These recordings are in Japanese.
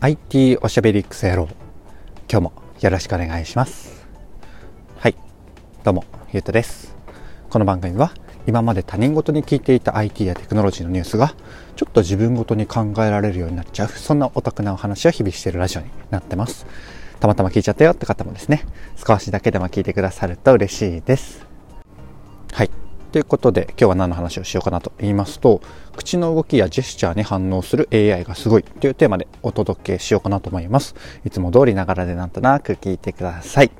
IT おしゃべりクソ野郎。今日もよろしくお願いします。はい。どうもゆうとです。この番組は今まで他人事に聞いていた IT やテクノロジーのニュースがちょっと自分ごとに考えられるようになっちゃうそんなお得なお話を日々しているラジオになってます。たまたま聞いちゃったよって方もですね少しだけでも聞いてくださると嬉しいです。ということで今日は何の話をしようかなと言いますと口の動きやジェスチャーに反応する AI がすごいというテーマでお届けしようかなと思います。いつも通りながらでなんとなく聞いてください。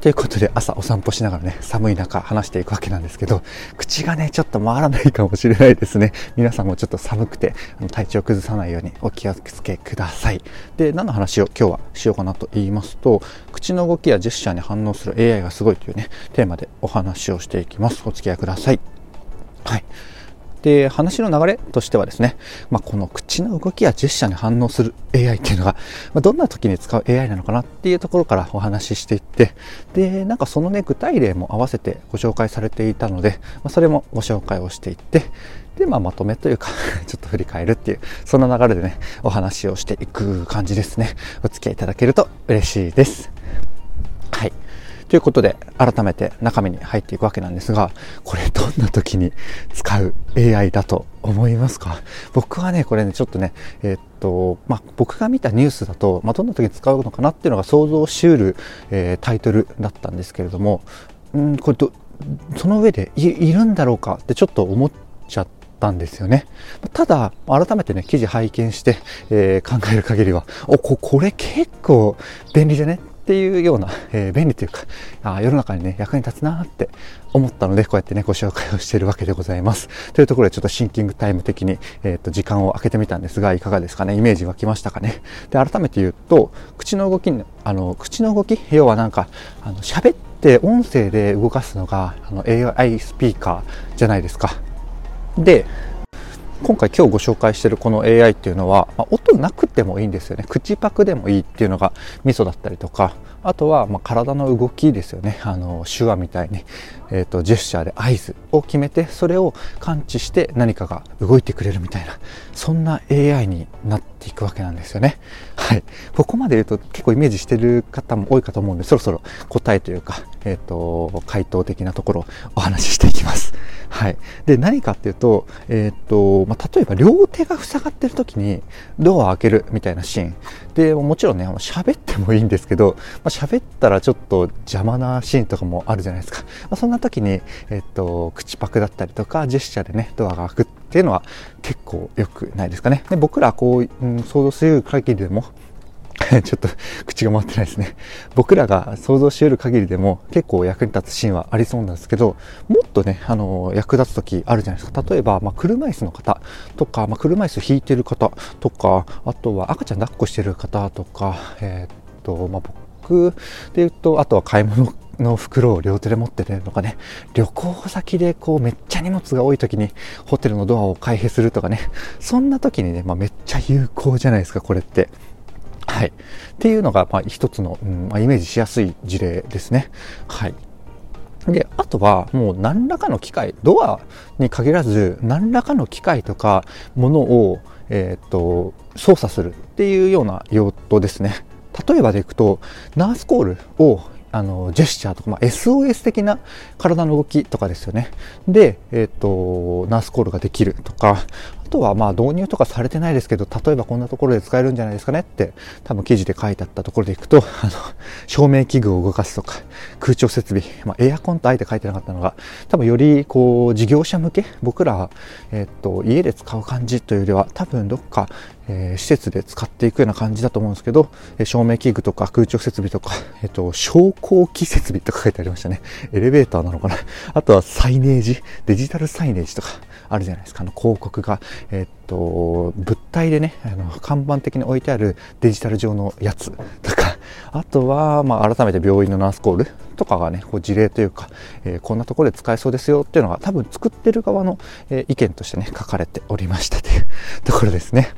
ということで朝お散歩しながらね、寒い中話していくわけなんですけど、口がね、ちょっと回らないかもしれないですね。皆さんもちょっと寒くて、あの体調崩さないようにお気をつけください。で、何の話を今日はしようかなと言いますと、口の動きやジェスチャーに反応する AI がすごいというね、テーマでお話をしていきます。お付き合いください。はい。で話の流れとしてはですね、まあ、この口の動きやジェスチャーに反応する AI っていうのが、まあ、どんな時に使う AI なのかなっていうところからお話ししていってでなんかそのね具体例も合わせてご紹介されていたので、まあ、それもご紹介をしていってで、まあ、まとめというか ちょっと振り返るっていうそんな流れでねお話をしていく感じですね。お付き合いいただけると嬉しいです。ということで、改めて中身に入っていくわけなんですが、これどんな時に使う AI だと思いますか？僕はね、これね、ちょっとね、えー、っと、まあ、僕が見たニュースだと、まあ、どんな時に使うのかなっていうのが想像しうる、えー、タイトルだったんですけれども、うん、これど、その上でいるんだろうかってちょっと思っちゃったんですよね。ただ、改めてね、記事拝見して、えー、考える限りは、お、こ、これ結構便利じゃね？っていうような、えー、便利というかあ世の中にね役に立つなって思ったのでこうやってねご紹介をしているわけでございます。というところでちょっとシンキングタイム的に、えーと、時間を空けてみたんですがいかがですかね？イメージ湧きましたかね？で改めて言うと口の動きあの口の動き？要はなんかあの喋って音声で動かすのがあの AI スピーカーじゃないですか。で今回今日ご紹介しているこの AI っていうのは、まあ、音なくてもいいんですよね。口パクでもいいっていうのがミソだったりとかあとはま体の動きですよね。あの手話みたいに、えーと、ジェスチャーで合図を決めてそれを感知して何かが動いてくれるみたいなそんな AI になっていくわけなんですよね。はい。ここまで言うと結構イメージしてる方も多いかと思うんでそろそろ答えというか、えーと、回答的なところをお話ししていきます。はい。で何かっていうと,、えーとまあ、例えば両手が塞がってる時にドアを開けるみたいなシーン。でもちろんね喋ってもいいんですけど、まあ、喋ったらちょっと邪魔なシーンとかもあるじゃないですか、まあ、そんな時に、えっと、口パクだったりとかジェスチャーでねドアが開くっていうのは結構良くないですかねで僕らこう、うん、想像する限りでも ちょっと口が回ってないですね。僕らが想像し得る限りでも結構役に立つシーンはありそうなんですけど、もっとね、あの、役立つ時あるじゃないですか。例えば、まあ、車椅子の方とか、まあ、車椅子引いてる方とか、あとは赤ちゃん抱っこしてる方とか、えー、っと、まあ、僕で言うと、あとは買い物の袋を両手で持ってるとかね、旅行先でこうめっちゃ荷物が多い時にホテルのドアを開閉するとかね、そんな時にね、まあ、めっちゃ有効じゃないですか、これって。はい。っていうのが、まあ、一つの、うんまあ、イメージしやすい事例ですね。はい。で、あとはもう何らかの機械、ドアに限らず何らかの機械とかものを、えっ、と、操作するっていうような用途ですね。例えばでいくと、ナースコールをあのジェスチャーとか、まあ、SOS 的な体の動きとかですよね。で、えっ、ー、と、ナースコールができるとか、とはまあ導入とかされてないですけど、例えばこんなところで使えるんじゃないですかねって多分記事で書いてあったところでいくと、あの、照明器具を動かすとか、空調設備、まあ、エアコンとあえて書いてなかったのが、多分よりこう事業者向け、僕ら、えっと、家で使う感じというよりは、多分どっか、えー、施設で使っていくような感じだと思うんですけど、え照明器具とか空調設備とか、えっと、昇降機設備とか書いてありましたね。エレベーターなのかなあとはサイネージ、デジタルサイネージとか、あるじゃないですか。あの広告が、えー、っと、物体でね、あの看板的に置いてあるデジタル上のやつとか、あとは、まあ、改めて病院のナースコールとかがね、こう事例というか、えー、こんなところで使えそうですよっていうのが多分作ってる側の、えー、意見としてね、書かれておりましたという ところですね。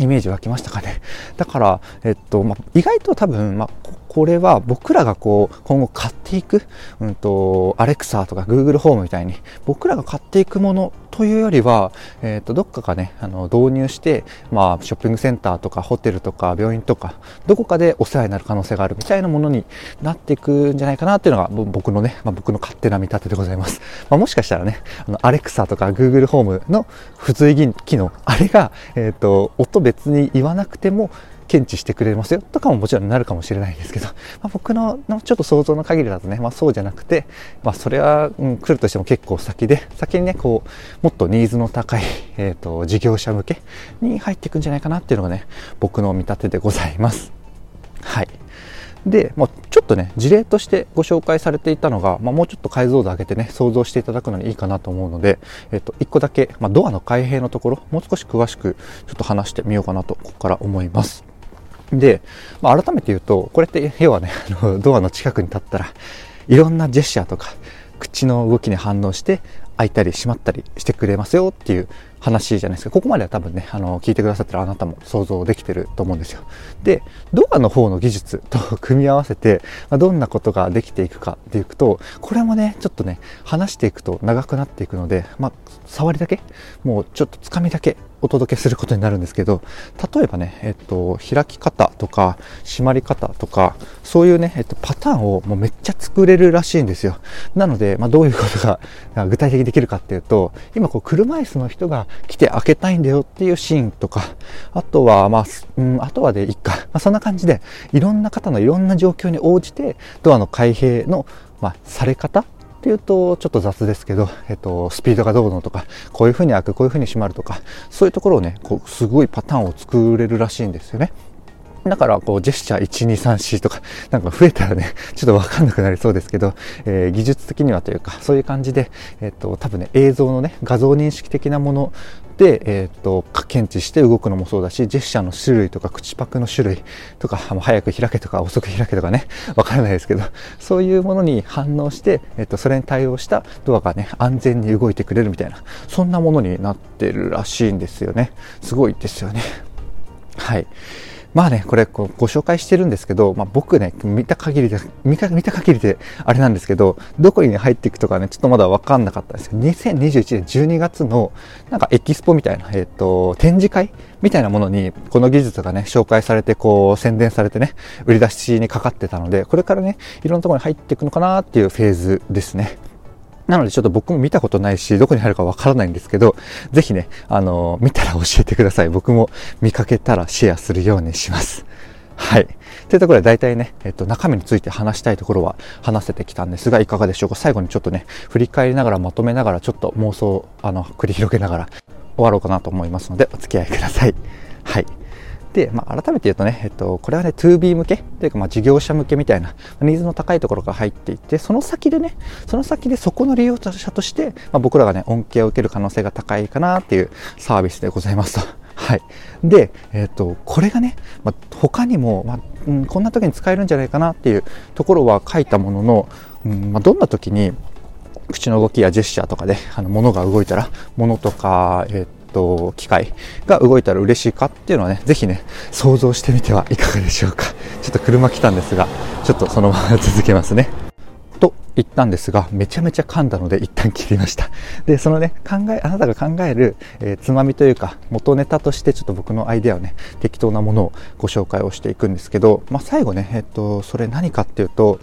イメージ湧きましたかね。だから、えっと、まあ、意外と多分、まあ、これは僕らがこう今後買っていく、うんと、アレクサとか Google ホームみたいに僕らが買っていくものというよりは、え、ー、と、どっかがね、あの、導入して、まあ、ショッピングセンターとかホテルとか病院とか、どこかでお世話になる可能性があるみたいなものになっていくんじゃないかなっていうのが僕のね、まあ、僕の勝手な見立てでございます。まあ、もしかしたらね、あの、アレクサとか Google ホームの付随機能、あれが、えっ、ー、と、音別に言わなくても、検知してくれますよとかももちろんなるかもしれないですけど、まあ、僕のちょっと想像の限りだとね、まあ、そうじゃなくて、まあ、それは、うん、来るとしても結構先で先にねこうもっとニーズの高い、えーと、事業者向けに入っていくんじゃないかなっていうのがね僕の見立てでございます。はいで、まあ、ちょっとね事例としてご紹介されていたのが、まあ、もうちょっと解像度上げてね想像していただくのにいいかなと思うので、えっと、1個だけ、まあ、ドアの開閉のところもう少し詳しくちょっと話してみようかなとここから思います。で、まあ、改めて言うと、これって要はね、ドアの近くに立ったら、いろんなジェスチャーとか、口の動きに反応して、開いたり閉まったりしてくれますよっていう話じゃないですか。ここまでは多分ね、あの、聞いてくださってるあなたも想像できてると思うんですよ。で、ドアの方の技術と組み合わせて、どんなことができていくかっていくと、これもね、ちょっとね、話していくと長くなっていくので、まあ、触りだけ、もうちょっとつかみだけお届けすることになるんですけど、例えばね、えっと、開き方とか、閉まり方とか、そういうね、えっと、パターンをもうめっちゃ作れるらしいんですよ。なので、まあ、どういうことが具体的にできるかっていうと、今こう、車椅子の人が来て開けたいんだよっていうシーンとか、あとは、まあ、うん、あとはでいっか。まあ、そんな感じで、いろんな方のいろんな状況に応じて、ドアの開閉の、まあ、され方っていうとちょっと雑ですけど、えっと、スピードがどうのとか、こういうふうに開く、こういうふうに閉まるとか、そういうところをね、こうすごいパターンを作れるらしいんですよね。だから、こう、ジェスチャー1、2、3、4とか、なんか増えたらね、ちょっとわかんなくなりそうですけど、えー、技術的にはというか、そういう感じで、えっ、と、多分ね、映像のね、画像認識的なもので、えっ、と、検知して動くのもそうだし、ジェスチャーの種類とか、口パクの種類とかも、早く開けとか、遅く開けとかね、わからないですけど、そういうものに反応して、えっ、と、それに対応したドアがね、安全に動いてくれるみたいな、そんなものになってるらしいんですよね。すごいですよね。はい。まあね、これこご紹介してるんですけど、まあ、僕ね、見た限りで、見た限りであれなんですけど、どこに入っていくとかね、ちょっとまだわかんなかったんですけど、2021年12月のなんかエキスポみたいな、えっ、ー、と、展示会みたいなものに、この技術がね、紹介されて、こう、宣伝されてね、売り出しにかかってたので、これからね、いろんなところに入っていくのかなっていうフェーズですね。なのでちょっと僕も見たことないし、どこに入るかわからないんですけど、ぜひね、あの、見たら教えてください。僕も見かけたらシェアするようにします。はい。というところで大体ね、えっと、中身について話したいところは話せてきたんですが、いかがでしょうか？最後にちょっとね、振り返りながらまとめながら、ちょっと妄想、あの、繰り広げながら終わろうかなと思いますので、お付き合いください。はい。で、まあ、改めて言うとね、えっと、これはね、2B 向け？というか、まあ、事業者向けみたいな、ニーズの高いところが入っていて、その先でね、その先でそこの利用者として、まあ、僕らがね、恩恵を受ける可能性が高いかなっていうサービスでございますと。はい。で、えっ、と、これがね、まあ、他にも、まあ、うん、こんな時に使えるんじゃないかなっていうところは書いたものの、うんまあ、どんな時に口の動きやジェスチャーとかで、あの、物が動いたら、物とか、えっ、と、と機械が動いたら嬉しいかっていうのはね、ぜひね、想像してみてはいかがでしょうか。ちょっと車来たんですが、ちょっとそのまま続けますね。と言ったんですが、めちゃめちゃ噛んだので一旦切りました。で、そのね、考え、あなたが考える、えー、つまみというか、元ネタとしてちょっと僕のアイデアをね、適当なものをご紹介をしていくんですけど、まあ、最後ね、えっ、と、それ何かっていうと、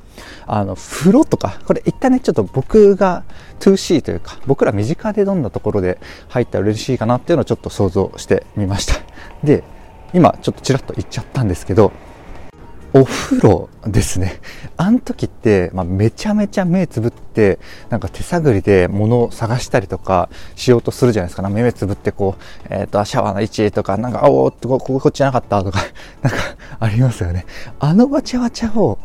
あの、風呂とか、これ一旦ね、ちょっと僕が 2C というか、僕ら身近でどんなところで入ったら嬉しいかなっていうのをちょっと想像してみました。で、今ちょっとちらっと言っちゃったんですけど、お風呂ですね。あの時って、まあ、めちゃめちゃ目つぶって、なんか手探りで物を探したりとかしようとするじゃないですか。目つぶってこう、えっ、ー、と、シャワーの位置とか、なんか、おーってこここっちなかったとか、なんかありますよね。あのわちゃわちゃを、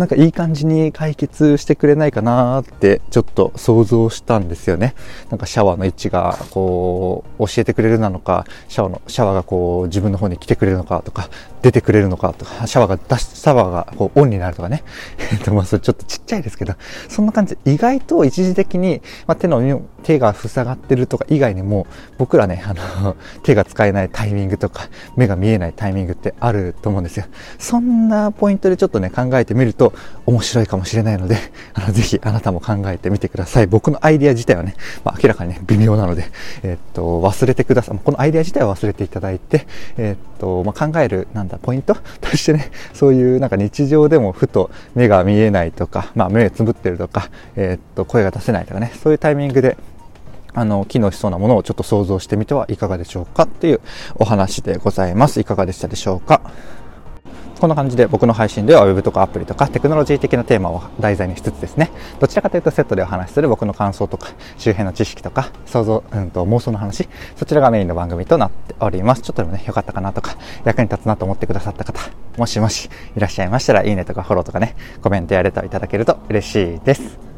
なんかいい感じに解決してくれないかなってちょっと想像したんですよね。なんかシャワーの位置がこう教えてくれるなのか、シャワーの、シャワーがこう自分の方に来てくれるのかとか、出てくれるのかとか、シャワーが出し、シャワーがこうオンになるとかね。えっと、まあそれちょっとちっちゃいですけど、そんな感じ意外と一時的に、まあ、手の、手が塞がってるとか以外にも、僕らね、あの、手が使えないタイミングとか、目が見えないタイミングってあると思うんですよ。そんなポイントでちょっとね、考えてみると面白いかもしれないので、あの、ぜひあなたも考えてみてください。僕のアイディア自体はね、まあ、明らかにね、微妙なので、えー、っと、忘れてください。このアイディア自体は忘れていただいて、えー、っと、まあ、考える、なんだ、ポイント？としてね、そういうなんか日常でもふと目が見えないとか、まあ、目つぶってるとか、えー、っと、声が出せないとかね、そういうタイミングで、あの、機能しそうなものをちょっと想像してみてはいかがでしょうかっていうお話でございます。いかがでしたでしょうか？こんな感じで僕の配信では Web とかアプリとかテクノロジー的なテーマを題材にしつつですね、どちらかというとセットでお話しする僕の感想とか周辺の知識とか想像、うんと妄想の話、そちらがメインの番組となっております。ちょっとでもね、良かったかなとか、役に立つなと思ってくださった方、もしもしいらっしゃいましたら、いいねとかフォローとかね、コメントやレターいただけると嬉しいです。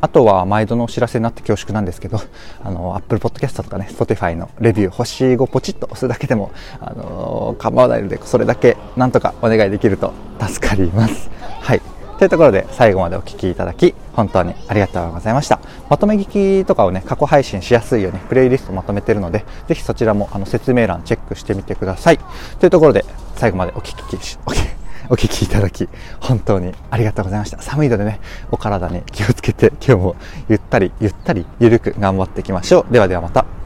あとは毎度のお知らせになって恐縮なんですけど、あの、Apple Podcast とかね、Spotify のレビュー、星5ポチッと押すだけでも、あの構わないので、それだけなんとかお願いできると助かります。はい。というところで最後までお聴きいただき本当にありがとうございました。まとめ聞きとかをね、過去配信しやすいようにプレイリストまとめてるので、ぜひそちらもあの説明欄チェックしてみてください。というところで最後までお聞きし、お聞きお聞きいただき、本当にありがとうございました。寒いのでね、お体に気をつけて、今日もゆったり、ゆったり、ゆるく頑張っていきましょう。ではではまた。